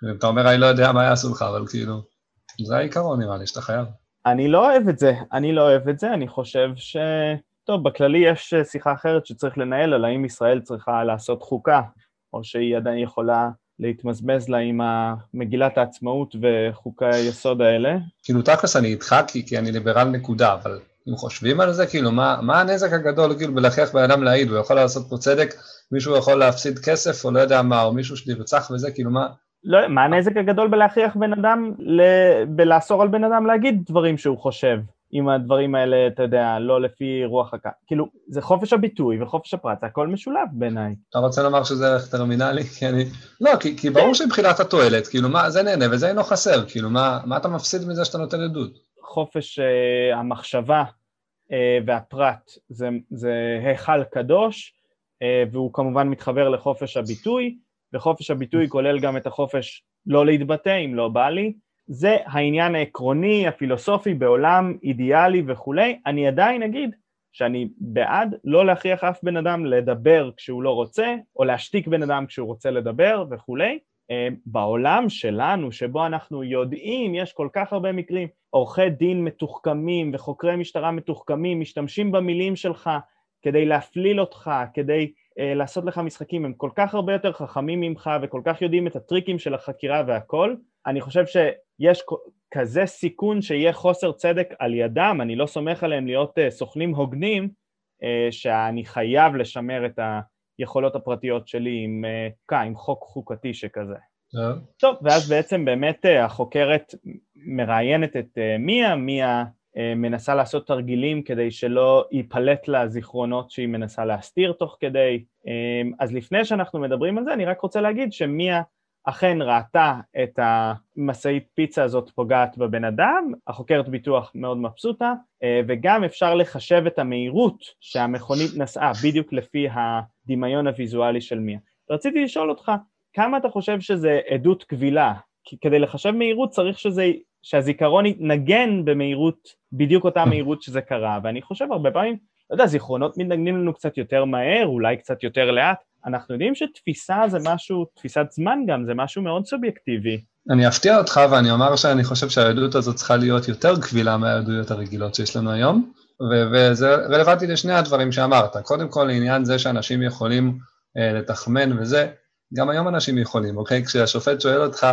אם אתה אומר אני לא יודע מה יעשו לך, אבל כאילו, זה העיקרון נראה לי, שאתה חייב. אני לא אוהב את זה, אני לא אוהב את זה, אני חושב ש... טוב, בכללי יש אה, שיחה אחרת שצריך לנהל על האם ישראל צריכה לעשות חוקה, או שהיא עדיין יכולה להתמזמז לה עם מגילת העצמאות וחוקי היסוד האלה. כאילו תכלס אני איתך כי, כי אני ליברל נקודה, אבל אם חושבים על זה, כאילו מה, מה הנזק הגדול כאילו בלהכריח בן אדם להעיד, הוא יכול לעשות פה צדק, מישהו יכול להפסיד כסף או לא יודע מה, או מישהו שנרצח וזה, כאילו מה... לא, מה הנזק הגדול בלהכריח בן אדם, ל... בלאסור על בן אדם להגיד דברים שהוא חושב? אם הדברים האלה, אתה יודע, לא לפי רוח הקו. כאילו, זה חופש הביטוי וחופש הפרט, זה הכל משולב בעיניי. אתה רוצה לומר שזה ערך טרמינלי? כי אני... לא, כי, כי ברור שמבחינת התועלת, כאילו, מה, זה נהנה וזה אינו חסר, כאילו, מה, מה אתה מפסיד מזה שאתה נותן עדות? חופש uh, המחשבה uh, והפרט זה, זה היכל קדוש, uh, והוא כמובן מתחבר לחופש הביטוי, וחופש הביטוי כולל גם את החופש לא להתבטא אם לא בא לי, זה העניין העקרוני, הפילוסופי בעולם אידיאלי וכולי, אני עדיין אגיד שאני בעד לא להכריח אף בן אדם לדבר כשהוא לא רוצה, או להשתיק בן אדם כשהוא רוצה לדבר וכולי. אה, בעולם שלנו, שבו אנחנו יודעים, יש כל כך הרבה מקרים, עורכי דין מתוחכמים וחוקרי משטרה מתוחכמים משתמשים במילים שלך כדי להפליל אותך, כדי uh, לעשות לך משחקים, הם כל כך הרבה יותר חכמים ממך וכל כך יודעים את הטריקים של החקירה והכל, אני חושב שיש כזה סיכון שיהיה חוסר צדק על ידם, אני לא סומך עליהם להיות uh, סוכנים הוגנים, uh, שאני חייב לשמר את היכולות הפרטיות שלי עם, uh, עם חוק חוקתי שכזה. Yeah. טוב, ואז בעצם באמת החוקרת מראיינת את מיה, מיה מנסה לעשות תרגילים כדי שלא ייפלט לה זיכרונות שהיא מנסה להסתיר תוך כדי. אז לפני שאנחנו מדברים על זה, אני רק רוצה להגיד שמיה אכן ראתה את המשאית פיצה הזאת פוגעת בבן אדם, החוקרת ביטוח מאוד מבסוטה, וגם אפשר לחשב את המהירות שהמכונית נסעה בדיוק לפי הדמיון הוויזואלי של מיה. רציתי לשאול אותך, כמה אתה חושב שזה עדות קבילה? כי כדי לחשב מהירות צריך שזה, שהזיכרון יתנגן במהירות, בדיוק אותה מהירות שזה קרה, ואני חושב הרבה פעמים, לא יודע, זיכרונות מתנגנים לנו קצת יותר מהר, אולי קצת יותר לאט, אנחנו יודעים שתפיסה זה משהו, תפיסת זמן גם, זה משהו מאוד סובייקטיבי. אני אפתיע אותך ואני אומר שאני חושב שהעדות הזאת צריכה להיות יותר קבילה מהעדויות הרגילות שיש לנו היום, וזה רלוונטי לשני הדברים שאמרת. קודם כל, לעניין זה שאנשים יכולים אה, לתחמן וזה, גם היום אנשים יכולים, אוקיי? כשהשופט שואל אותך,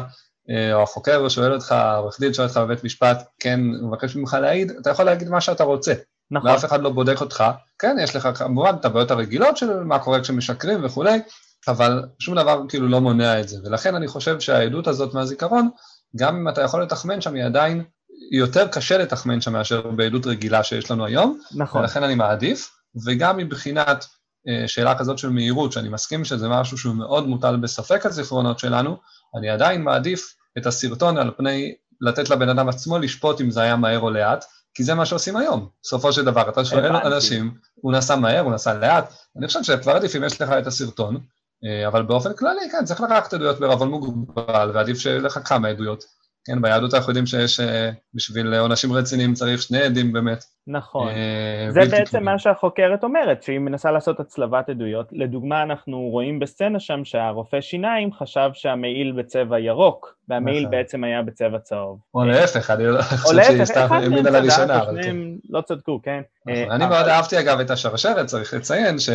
אה, או החוקר שואל אותך, העורך דין שואל אותך בבית משפט, כן, הוא מבקש ממך להעיד, אתה יכול להגיד מה שאתה רוצה. נכון. ואף אחד לא בודק אותך. כן, יש לך כמובן את הבעיות הרגילות של מה קורה כשמשקרים וכולי, אבל שום דבר כאילו לא מונע את זה. ולכן אני חושב שהעדות הזאת מהזיכרון, גם אם אתה יכול לתחמן שם, היא עדיין יותר קשה לתחמן שם מאשר בעדות רגילה שיש לנו היום. נכון. ולכן אני מעדיף, וגם מבחינת אה, שאלה כזאת של מהירות, שאני מסכים שזה משהו שהוא מאוד מוטל בספק הזיכרונות שלנו, אני עדיין מעדיף את הסרטון על פני לתת לבן אדם עצמו לשפוט אם זה היה מהר או לאט, כי זה מה שעושים היום. בסופו של דבר, אתה שואל אנשים, הוא נסע מהר, הוא נסע לאט, אני חושב שכבר עדיף אם יש לך את הסרטון, אה, אבל באופן כללי, כן, צריך לקחת עדויות בערבון מוגבל, ועדיף שיהיה לך כמה עדויות. כן, ביהדות אנחנו יודעים שיש, אה, בשביל עונשים רציניים צריך שני עדים באמת. נכון. אה, זה בעצם תקורים. מה שהחוקרת אומרת, שהיא מנסה לעשות הצלבת עדויות. לדוגמה, אנחנו רואים בסצנה שם שהרופא שיניים חשב שהמעיל בצבע ירוק, והמעיל נכון. בעצם היה בצבע צהוב. או להפך, אני לא חושב שהיא סתם האמינה לראשונה. להפך, אחד לא צדקו, כן. נכון. אה, אני מאוד אהבתי אגב את השרשרת, צריך לציין ש...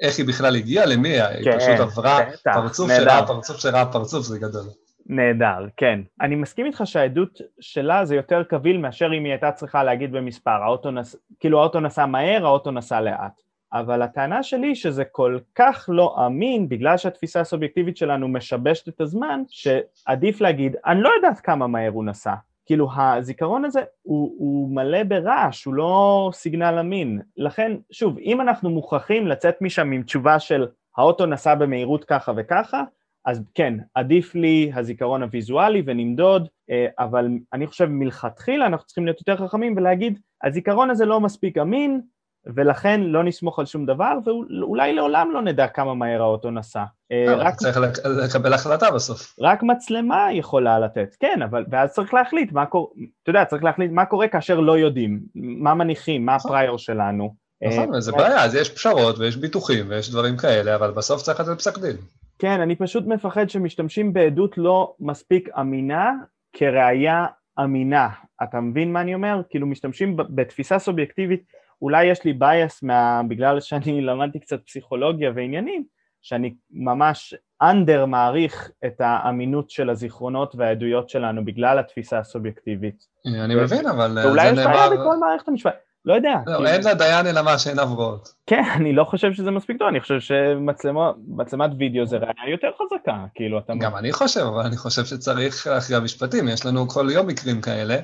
איך היא בכלל הגיעה למיה, היא כן, פשוט עברה פרצוף שלה, פרצוף שלה, פרצוף זה גדול. נהדר, כן. אני מסכים איתך שהעדות שלה זה יותר קביל מאשר אם היא הייתה צריכה להגיד במספר, האוטו נס... כאילו האוטו נסע מהר, האוטו נסע לאט. אבל הטענה שלי שזה כל כך לא אמין, בגלל שהתפיסה הסובייקטיבית שלנו משבשת את הזמן, שעדיף להגיד, אני לא יודעת כמה מהר הוא נסע. כאילו הזיכרון הזה הוא, הוא מלא ברעש, הוא לא סיגנל אמין. לכן, שוב, אם אנחנו מוכרחים לצאת משם עם תשובה של האוטו נסע במהירות ככה וככה, אז כן, עדיף לי הזיכרון הוויזואלי ונמדוד, אה, אבל אני חושב מלכתחילה אנחנו צריכים להיות יותר חכמים ולהגיד, הזיכרון הזה לא מספיק אמין, ולכן לא נסמוך על שום דבר, ואולי לעולם לא נדע כמה מהר האוטו נסע. אה, לא, רק... צריך לקבל החלטה בסוף. רק מצלמה יכולה לתת, כן, אבל ואז צריך להחליט מה קורה, אתה יודע, צריך להחליט מה קורה כאשר לא יודעים, מה מניחים, מה נכון. הפריור שלנו. נכון, זה בעיה, אז יש פשרות ויש ביטוחים ויש דברים כאלה, אבל בסוף צריך לתת פסק דין. כן, אני פשוט מפחד שמשתמשים בעדות לא מספיק אמינה כראיה אמינה. אתה מבין מה אני אומר? כאילו משתמשים בתפיסה סובייקטיבית, אולי יש לי בייס מה... בגלל שאני למדתי קצת פסיכולוגיה ועניינים, שאני ממש אנדר מעריך את האמינות של הזיכרונות והעדויות שלנו בגלל התפיסה הסובייקטיבית. אני מבין, אבל נאמר... ואולי יש בעיה בכל מערכת המשפט. לא יודע. לא, כי... אין לדיין אלא מה שעיניו רואות. כן, אני לא חושב שזה מספיק טוב, אני חושב שמצלמת וידאו זה ראייה יותר חזקה, כאילו אתה... גם אני חושב, אבל אני חושב שצריך אחרי המשפטים, יש לנו כל יום מקרים כאלה,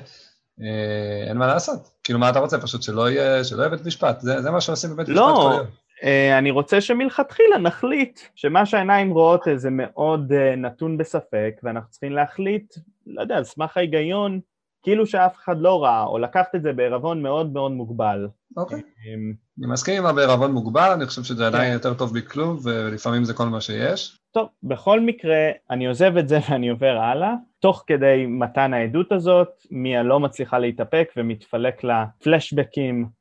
אה, אין מה לעשות. כאילו, מה אתה רוצה? פשוט שלא יהיה, שלא יהיה בית משפט, זה, זה מה שעושים בבית לא, משפט כל יום. אה, אני רוצה שמלכתחילה נחליט שמה שהעיניים רואות זה מאוד אה, נתון בספק, ואנחנו צריכים להחליט, לא יודע, על סמך ההיגיון, כאילו שאף אחד לא ראה, או לקחת את זה בעירבון מאוד מאוד מוגבל. אוקיי. אמ, אני מסכים עם הבערבון מוגבל, אני חושב שזה עדיין כן. יותר טוב מכלום, ולפעמים זה כל מה שיש. טוב, בכל מקרה, אני עוזב את זה ואני עובר הלאה. תוך כדי מתן העדות הזאת, מיה לא מצליחה להתאפק ומתפלק לה פלשבקים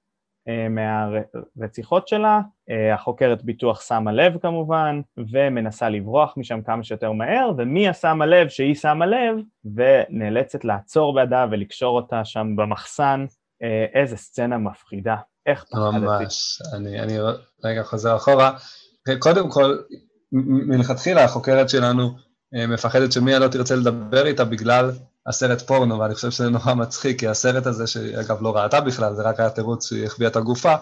מהרציחות שלה. אה, החוקרת ביטוח שמה לב כמובן, ומנסה לברוח משם כמה שיותר מהר, ומיה שמה לב שהיא שמה לב, ונאלצת לעצור בידה ולקשור אותה שם במחסן. אה, איזה סצנה מפחידה. איך פחדתי. ממש. אני, אני רגע חוזר אחורה. קודם כל, מלכתחילה החוקרת שלנו אה, מפחדת שמיה לא תרצה לדבר איתה בגלל הסרט פורנו, ואני חושב שזה נורא מצחיק, כי הסרט הזה, שאגב לא ראתה בכלל, זה רק היה תירוץ שהיא החביאה את הגופה,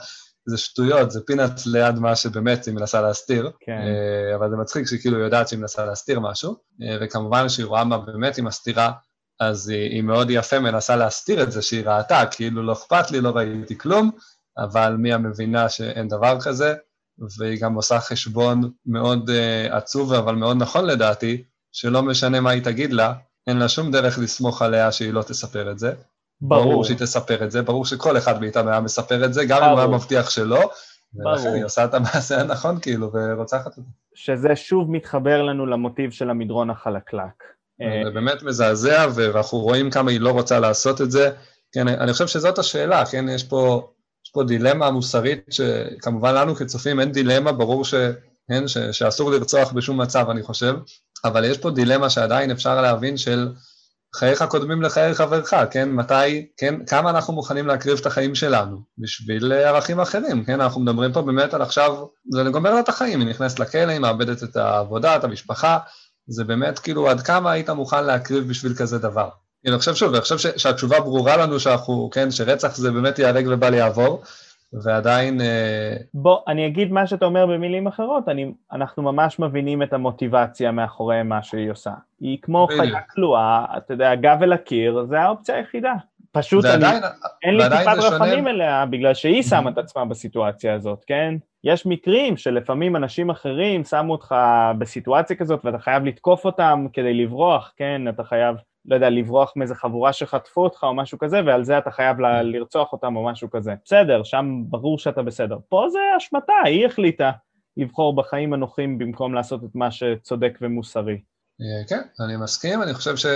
זה שטויות, זה פינאץ ליד מה שבאמת היא מנסה להסתיר, כן. אה, אבל זה מצחיק שהיא כאילו יודעת שהיא מנסה להסתיר משהו, אה, וכמובן שהיא רואה מה באמת היא מסתירה, אז היא, היא מאוד יפה מנסה להסתיר את זה שהיא ראתה, כאילו לא אכפת לי, לא ראיתי כלום, אבל מיה מבינה שאין דבר כזה, והיא גם עושה חשבון מאוד uh, עצוב, אבל מאוד נכון לדעתי, שלא משנה מה היא תגיד לה, אין לה שום דרך לסמוך עליה שהיא לא תספר את זה. ברור. ברור שהיא תספר את זה, ברור שכל אחד מאיתנו היה מספר את זה, גם אם הוא היה ברור. מבטיח שלא, ולכן ברור. היא עושה את המעשה הנכון כאילו, ורוצחת אותו. שזה שוב מתחבר לנו למוטיב של המדרון החלקלק. זה באמת מזעזע, ואנחנו רואים כמה היא לא רוצה לעשות את זה. כן, אני חושב שזאת השאלה, כן, יש פה, יש פה דילמה מוסרית, שכמובן לנו כצופים אין דילמה, ברור ש, כן, ש, שאסור לרצוח בשום מצב, אני חושב, אבל יש פה דילמה שעדיין אפשר להבין של חייך קודמים לחיי חברך, כן, מתי, כן, כמה אנחנו מוכנים להקריב את החיים שלנו בשביל אה, ערכים אחרים, כן, אנחנו מדברים פה באמת על עכשיו, זה גומר לה את החיים, היא נכנסת לכלא, היא מאבדת את העבודה, את המשפחה, זה באמת כאילו עד כמה היית מוכן להקריב בשביל כזה דבר. אני חושב שוב, אני חושב שהתשובה ברורה לנו שאנחנו, כן, שרצח זה באמת ייהרג ובל יעבור, ועדיין, אה, בוא, אני אגיד מה שאתה אומר במילים אחרות, אני, אנחנו ממש מבינים את המוטיבציה מאחורי מה שהיא עושה. היא כמו בדיוק. חיה כלואה, אתה יודע, גב אל הקיר, זה האופציה היחידה. פשוט אני, ועדיין, אין לי טיפת רחמים אליה, בגלל שהיא שמה את עצמה בסיטואציה הזאת, כן? יש מקרים שלפעמים אנשים אחרים שמו אותך בסיטואציה כזאת ואתה חייב לתקוף אותם כדי לברוח, כן? אתה חייב, לא יודע, לברוח מאיזה חבורה שחטפו אותך או משהו כזה, ועל זה אתה חייב ל- לרצוח אותם או משהו כזה. בסדר, שם ברור שאתה בסדר. פה זה אשמתה, היא החליטה לבחור בחיים הנוחים במקום לעשות את מה שצודק ומוסרי. אה, כן, אני מסכים, אני חושב ש...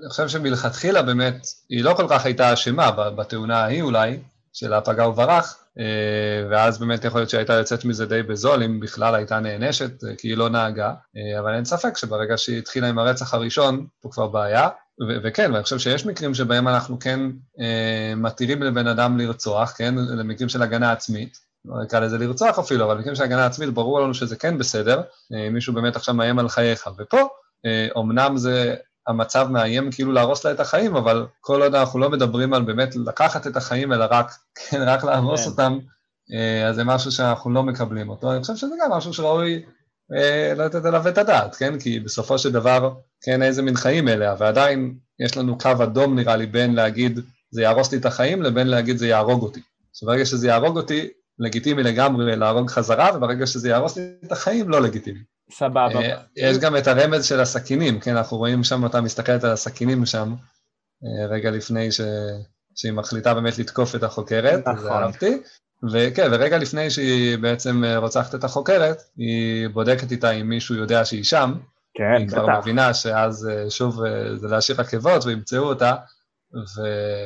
אני חושב שמלכתחילה באמת, היא לא כל כך הייתה אשמה בתאונה ההיא אולי, של הפגע וברח, אה, ואז באמת יכול להיות שהייתה יוצאת מזה די בזול, אם בכלל הייתה נענשת, אה, כי היא לא נהגה, אה, אבל אין ספק שברגע שהיא התחילה עם הרצח הראשון, פה כבר בעיה, ו- וכן, ואני חושב שיש מקרים שבהם אנחנו כן אה, מתירים לבן אדם לרצוח, כן, למקרים של הגנה עצמית, לא נקרא לזה לרצוח אפילו, אבל במקרים של הגנה עצמית ברור לנו שזה כן בסדר, אה, מישהו באמת עכשיו מאיים על חייך, ופה, אה, אומנם זה המצב מאיים כאילו להרוס לה את החיים, אבל כל עוד אנחנו לא מדברים על באמת לקחת את החיים, אלא רק, כן, רק להרוס כן. אותם, אה, אז זה משהו שאנחנו לא מקבלים אותו. אני חושב שזה גם משהו שראוי אה, לתת עליו את הדעת, כן? כי בסופו של דבר, כן, איזה מין חיים אלה, ועדיין יש לנו קו אדום נראה לי בין להגיד זה יהרוס לי את החיים, לבין להגיד זה יהרוג אותי. שברגע שזה יהרוג אותי, לגיטימי לגמרי להרוג חזרה, וברגע שזה יהרוס לי את החיים, לא לגיטימי. סבבה. אה, יש גם את הרמז של הסכינים, כן, אנחנו רואים שם אותה מסתכלת על הסכינים שם, אה, רגע לפני ש... שהיא מחליטה באמת לתקוף את החוקרת, נכון. זה אהבתי. וכן, ורגע לפני שהיא בעצם אה, רוצחת את החוקרת, היא בודקת איתה אם מישהו יודע שהיא שם, כן, היא כבר בטח. מבינה שאז שוב זה להשאיר עקבות וימצאו אותה, ו...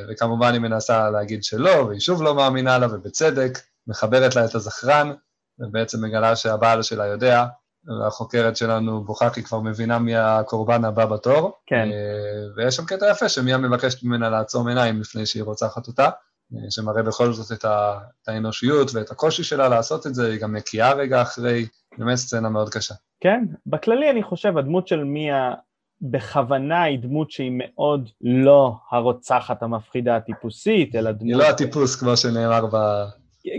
וכמובן היא מנסה להגיד שלא, והיא שוב לא מאמינה לה, ובצדק, מחברת לה את הזכרן, ובעצם מגלה שהבעל שלה יודע, והחוקרת שלנו היא כבר מבינה מי הקורבן הבא בתור. כן. אה, ויש שם קטע יפה שמיה מבקשת ממנה לעצום עיניים לפני שהיא רוצחת אותה, אה, שמראה בכל זאת את, ה... את האנושיות ואת הקושי שלה לעשות את זה, היא גם מקיאה רגע אחרי, באמת סצנה מאוד קשה. כן, בכללי אני חושב הדמות של מיה בכוונה היא דמות שהיא מאוד לא הרוצחת המפחידה הטיפוסית, אלא דמות... היא לא הטיפוס כמו שנאמר ב...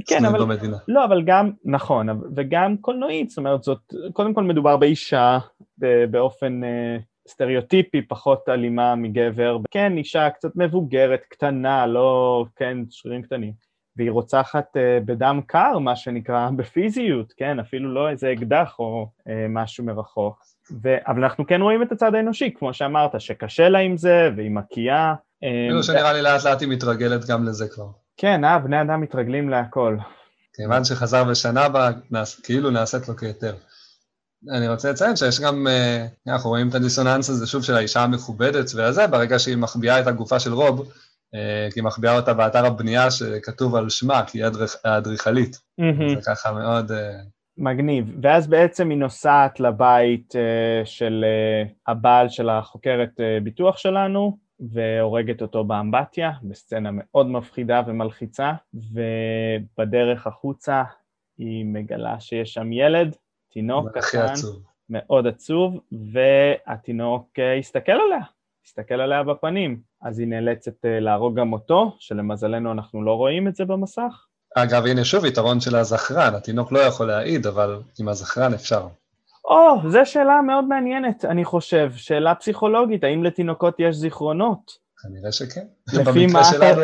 כן, אבל... במדינה. לא, אבל גם, נכון, וגם קולנועית, זאת אומרת, זאת, קודם כל מדובר באישה באופן אה, סטריאוטיפי, פחות אלימה מגבר. כן, אישה קצת מבוגרת, קטנה, לא, כן, שרירים קטנים. והיא רוצחת אה, בדם קר, מה שנקרא, בפיזיות, כן, אפילו לא איזה אקדח או אה, משהו מרחוק. ו... אבל אנחנו כן רואים את הצד האנושי, כמו שאמרת, שקשה לה עם זה, והיא מקיאה, אה, אפילו שנראה לי לאט לאט היא מתרגלת גם לזה כבר. כן, אה, בני אדם מתרגלים להכל. כיוון שחזר בשנה הבאה, כאילו נעשית לו כהיתר. אני רוצה לציין שיש גם, אה, אנחנו רואים את הדיסוננס הזה שוב של האישה המכובדת והזה, ברגע שהיא מחביאה את הגופה של רוב, אה, כי היא מחביאה אותה באתר הבנייה שכתוב על שמה, כי היא אדריכ- האדריכלית. זה ככה מאוד... אה, מגניב. ואז בעצם היא נוסעת לבית של הבעל של החוקרת ביטוח שלנו, והורגת אותו באמבטיה, בסצנה מאוד מפחידה ומלחיצה, ובדרך החוצה היא מגלה שיש שם ילד, תינוק קטן, עצוב. מאוד עצוב, והתינוק אה, הסתכל עליה, הסתכל עליה בפנים, אז היא נאלצת אה, להרוג גם אותו, שלמזלנו אנחנו לא רואים את זה במסך. אגב, הנה שוב יתרון של הזכרן, התינוק לא יכול להעיד, אבל עם הזכרן אפשר. או, זו שאלה מאוד מעניינת, אני חושב, שאלה פסיכולוגית, האם לתינוקות יש זיכרונות? כנראה שכן. לפי מה במקרה שלנו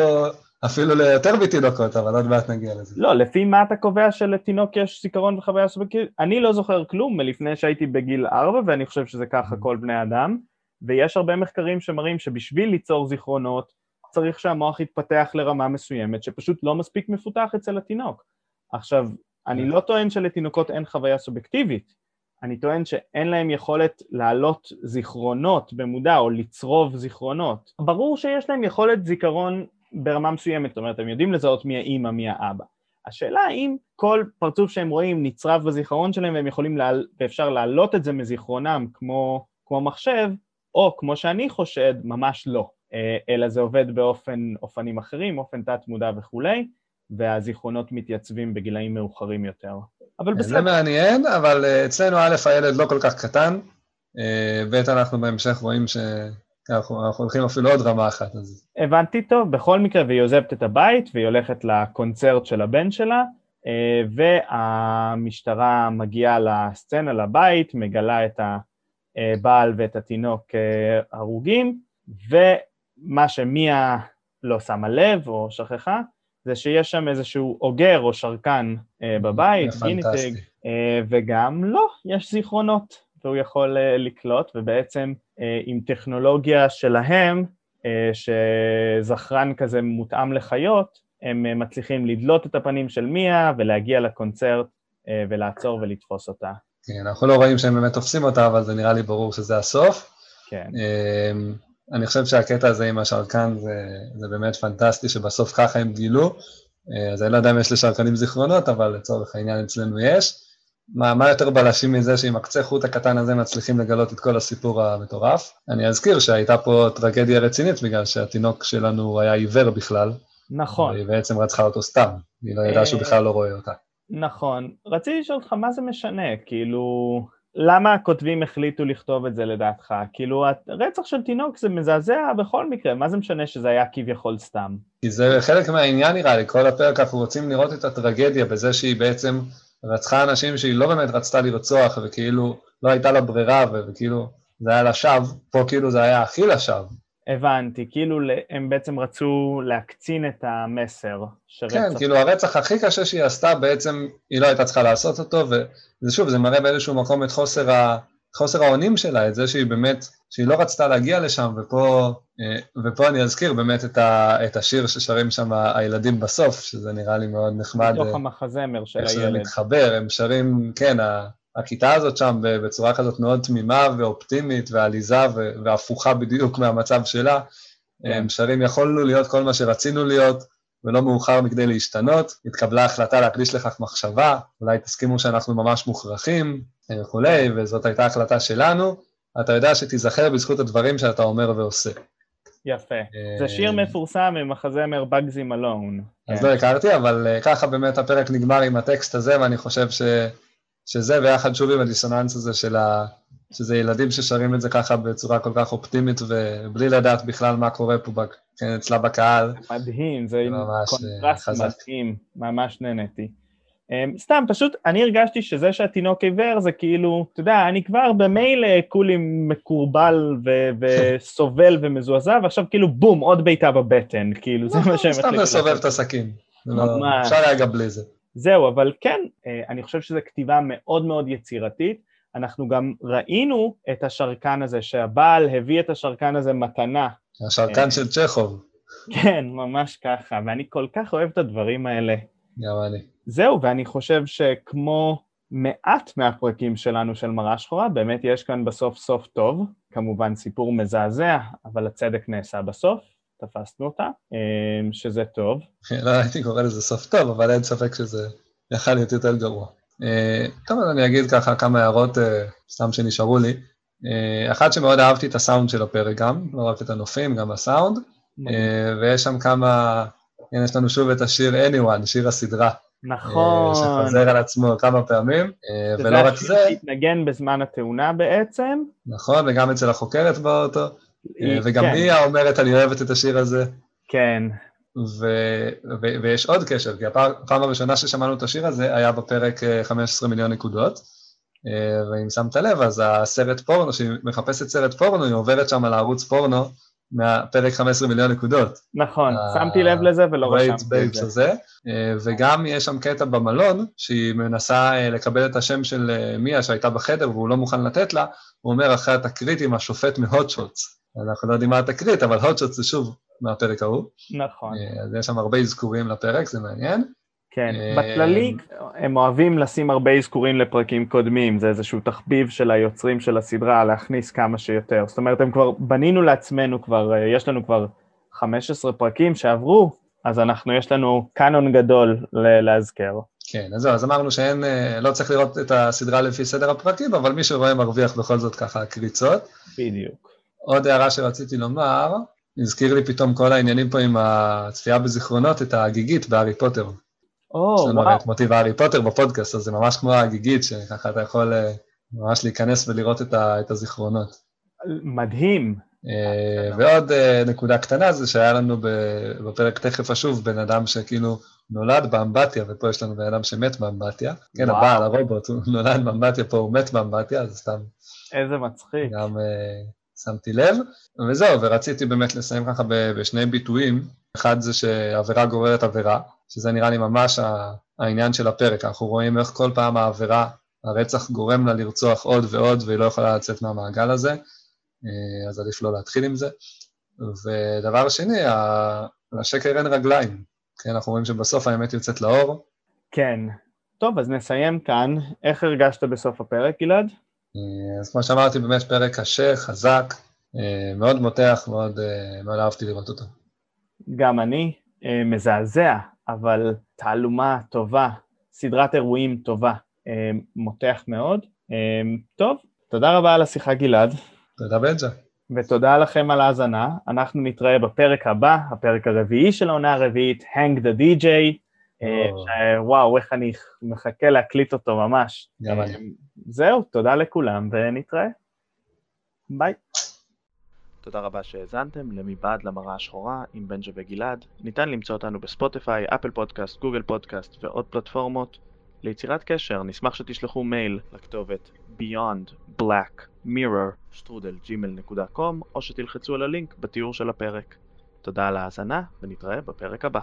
אפילו ליותר מתינוקות, אבל עוד מעט נגיע לזה. לא, לפי מה אתה קובע שלתינוק יש זיכרון וחוויה סובייקטיבית? אני לא זוכר כלום מלפני שהייתי בגיל ארבע, ואני חושב שזה ככה כל בני אדם, ויש הרבה מחקרים שמראים שבשביל ליצור זיכרונות, צריך שהמוח יתפתח לרמה מסוימת, שפשוט לא מספיק מפותח אצל התינוק. עכשיו, אני לא טוען שלתינוקות אין חוויה סובייקטיבית, אני טוען שאין להם יכולת להעלות זיכרונות במודע או לצרוב זיכרונות. ברור שיש להם יכולת זיכרון ברמה מסוימת, זאת אומרת, הם יודעים לזהות מי האימא, מי האבא. השאלה האם כל פרצוף שהם רואים נצרב בזיכרון שלהם והם יכולים, לה... ואפשר להעלות את זה מזיכרונם כמו, כמו מחשב, או כמו שאני חושד, ממש לא. אה, אלא זה עובד באופן, אופנים אחרים, אופן תת-מודע וכולי, והזיכרונות מתייצבים בגילאים מאוחרים יותר. אבל זה בסדר. מעניין, אבל אה, אצלנו א', הילד לא כל כך קטן, אה, ב', אנחנו בהמשך רואים שאנחנו אנחנו הולכים אפילו עוד רמה אחת, אז הבנתי טוב, בכל מקרה, והיא עוזבת את הבית והיא הולכת לקונצרט של הבן שלה, אה, והמשטרה מגיעה לסצנה, לבית, מגלה את הבעל ואת התינוק הרוגים, ומה שמיה לא שמה לב או שכחה, זה שיש שם איזשהו אוגר או שרקן אה, בבית, זה גיניטג. אה, וגם לא, יש זיכרונות, והוא יכול אה, לקלוט, ובעצם אה, עם טכנולוגיה שלהם, אה, שזכרן כזה מותאם לחיות, הם אה, מצליחים לדלות את הפנים של מיה ולהגיע לקונצרט אה, ולעצור ולתפוס אותה. כן, אנחנו לא רואים שהם באמת תופסים אותה, אבל זה נראה לי ברור שזה הסוף. כן. אמ, אני חושב שהקטע הזה עם השרקן זה, זה באמת פנטסטי, שבסוף ככה הם גילו. אה, אז אני לא יודע אם יש לשרקנים זיכרונות, אבל לצורך העניין אצלנו יש. מה, מה יותר בלשים מזה שעם הקצה חוט הקטן הזה מצליחים לגלות את כל הסיפור המטורף? אני אזכיר שהייתה פה טרגדיה רצינית, בגלל שהתינוק שלנו היה עיוור בכלל. נכון, היא בעצם רצחה אותו סתם, היא לא ידעה שהוא אה, בכלל לא רואה אותה. נכון. רציתי לשאול אותך, מה זה משנה? כאילו, למה הכותבים החליטו לכתוב את זה לדעתך? כאילו, הרצח של תינוק זה מזעזע בכל מקרה, מה זה משנה שזה היה כביכול סתם? כי זה חלק מהעניין נראה לי, כל הפרק אנחנו רוצים לראות את הטרגדיה בזה שהיא בעצם רצחה אנשים שהיא לא באמת רצתה לרצוח, וכאילו לא הייתה לה ברירה, וכאילו זה היה לשווא, פה כאילו זה היה הכי לשווא. הבנתי, כאילו הם בעצם רצו להקצין את המסר שרצח... כן, כאילו הרצח הכי קשה שהיא עשתה בעצם, היא לא הייתה צריכה לעשות אותו, וזה שוב, זה מראה באיזשהו מקום את חוסר, ה, חוסר האונים שלה, את זה שהיא באמת, שהיא לא רצתה להגיע לשם, ופה, אה, ופה אני אזכיר באמת את, ה, את השיר ששרים שם הילדים בסוף, שזה נראה לי מאוד נחמד. מתוך אה, המחזמר של איך שזה הילד. מתחבר, הם שרים, כן, ה- הכיתה הזאת שם בצורה כזאת מאוד תמימה ואופטימית ועליזה והפוכה בדיוק מהמצב שלה. הם שרים, יכולנו להיות כל מה שרצינו להיות, ולא מאוחר מכדי להשתנות. התקבלה החלטה להקדיש לכך מחשבה, אולי תסכימו שאנחנו ממש מוכרחים אה, וכולי, וזאת הייתה החלטה שלנו. אתה יודע שתיזכר בזכות הדברים שאתה אומר ועושה. יפה. זה שיר מפורסם ממחזמר בגזי מלון. אז. לא הכרתי, אבל אה, ככה באמת הפרק נגמר עם הטקסט הזה, ואני חושב ש... שזה ביחד שוב עם הדיסוננס הזה של ה... שזה ילדים ששרים את זה ככה בצורה כל כך אופטימית, ובלי לדעת בכלל מה קורה פה בק... כן, אצלה בקהל. מדהים, זה קונטרסט אה, חזק. מדהים, ממש נהניתי. אמ, סתם, פשוט, אני הרגשתי שזה שהתינוק עיוור זה כאילו, אתה יודע, אני כבר במילא כולי מכורבל ו- וסובל ומזועזע, ועכשיו כאילו בום, עוד בעיטה בבטן, כאילו, זה מה שהם סתם לסובב. את הסכין. לא-. אפשר היה גם בלי זה. זהו, אבל כן, אה, אני חושב שזו כתיבה מאוד מאוד יצירתית. אנחנו גם ראינו את השרקן הזה, שהבעל הביא את השרקן הזה מתנה. השרקן של צ'כוב. כן, ממש ככה, ואני כל כך אוהב את הדברים האלה. גם אני. זהו, ואני חושב שכמו מעט מהפרקים שלנו של מראה שחורה, באמת יש כאן בסוף סוף טוב, כמובן סיפור מזעזע, אבל הצדק נעשה בסוף, תפסנו אותה, אמ, שזה טוב. לא הייתי קורא לזה סוף טוב, אבל אין ספק שזה יכל להיות יותר גרוע. אה, טוב, אז אני אגיד ככה כמה הערות אה, סתם שנשארו לי. אה, אחת שמאוד אהבתי את הסאונד של הפרק גם, לא רק את הנופים, גם הסאונד, ויש שם כמה, הנה יש לנו שוב את השיר Anyone, שיר הסדרה. נכון. שחוזר על עצמו כמה פעמים, ולא רק זה... זה השיר שהתנגן בזמן התאונה בעצם. נכון, וגם אצל החוקרת באוטו, וגם כן. היא אומרת, אני אוהבת את השיר הזה. כן. ו- ו- ויש עוד קשר, כי הפעם הראשונה ששמענו את השיר הזה היה בפרק 15 מיליון נקודות, ואם שמת לב, אז הסרט פורנו, שהיא מחפשת סרט פורנו, היא עוברת שם על הערוץ פורנו מהפרק 15 מיליון נקודות. נכון, שמתי לב לזה ולא רשמתי את זה. וגם יש שם קטע במלון, שהיא מנסה לקבל את השם של מיה שהייתה בחדר והוא לא מוכן לתת לה, הוא אומר אחרי התקרית עם השופט מהוטשוטס. אנחנו לא יודעים מה התקרית, אבל הוטשוטס זה שוב מהפרק ההוא. נכון. אז יש שם הרבה אזכורים לפרק, זה מעניין. כן, בכללי הם אוהבים לשים הרבה אזכורים לפרקים קודמים, זה איזשהו תחביב של היוצרים של הסדרה להכניס כמה שיותר. זאת אומרת, הם כבר, בנינו לעצמנו כבר, יש לנו כבר 15 פרקים שעברו, אז אנחנו, יש לנו קאנון גדול להזכר. כן, אז זהו, אז אמרנו שאין, לא צריך לראות את הסדרה לפי סדר הפרקים, אבל מי שרואה מרוויח בכל זאת ככה קריצות. בדיוק. עוד הערה שרציתי לומר, הזכיר לי פתאום כל העניינים פה עם הצפייה בזיכרונות, את הגיגית בהארי פוטר. או, וואו. יש לנו את מוטיב הארי פוטר בפודקאסט, אז זה ממש כמו הגיגית, שככה אתה יכול ממש להיכנס ולראות את, ה, את הזיכרונות. מדהים. ועוד נקודה קטנה זה שהיה לנו בפרק תכף אשוב בן אדם שכאילו נולד באמבטיה, ופה יש לנו בן אדם שמת באמבטיה. כן, הבעל, הרובוט, הוא נולד באמבטיה, פה הוא מת באמבטיה, אז סתם... איזה מצחיק. גם שמתי לב, וזהו, ורציתי באמת לסיים ככה בשני ביטויים. אחד זה שעבירה גוררת עבירה, שזה נראה לי ממש העניין של הפרק. אנחנו רואים איך כל פעם העבירה, הרצח גורם לה לרצוח עוד ועוד, והיא לא יכולה לצאת מהמעגל הזה, אז עדיף לא להתחיל עם זה. ודבר שני, לשקר אין רגליים. כן, אנחנו רואים שבסוף האמת יוצאת לאור. כן. טוב, אז נסיים כאן. איך הרגשת בסוף הפרק, גלעד? אז כמו שאמרתי, באמת פרק קשה, חזק, מאוד מותח, מאוד, מאוד אהבתי לראות אותו. גם אני, מזעזע, אבל תעלומה טובה, סדרת אירועים טובה, מותח מאוד. טוב, תודה רבה על השיחה, גלעד. תודה בנג'ה. ותודה לכם על ההאזנה. אנחנו נתראה בפרק הבא, הפרק הרביעי של העונה הרביעית, Hang the DJ. וואו, איך אני מחכה להקליט אותו ממש. גם אני. זהו, תודה לכולם ונתראה. ביי. תודה רבה שהאזנתם ל"מבעד למראה השחורה" עם בנג'ה וגלעד. ניתן למצוא אותנו בספוטיפיי, אפל פודקאסט, גוגל פודקאסט ועוד פלטפורמות. ליצירת קשר נשמח שתשלחו מייל לכתובת beyondblackmirror.gmail.com או שתלחצו על הלינק בתיאור של הפרק. תודה על ההאזנה ונתראה בפרק הבא.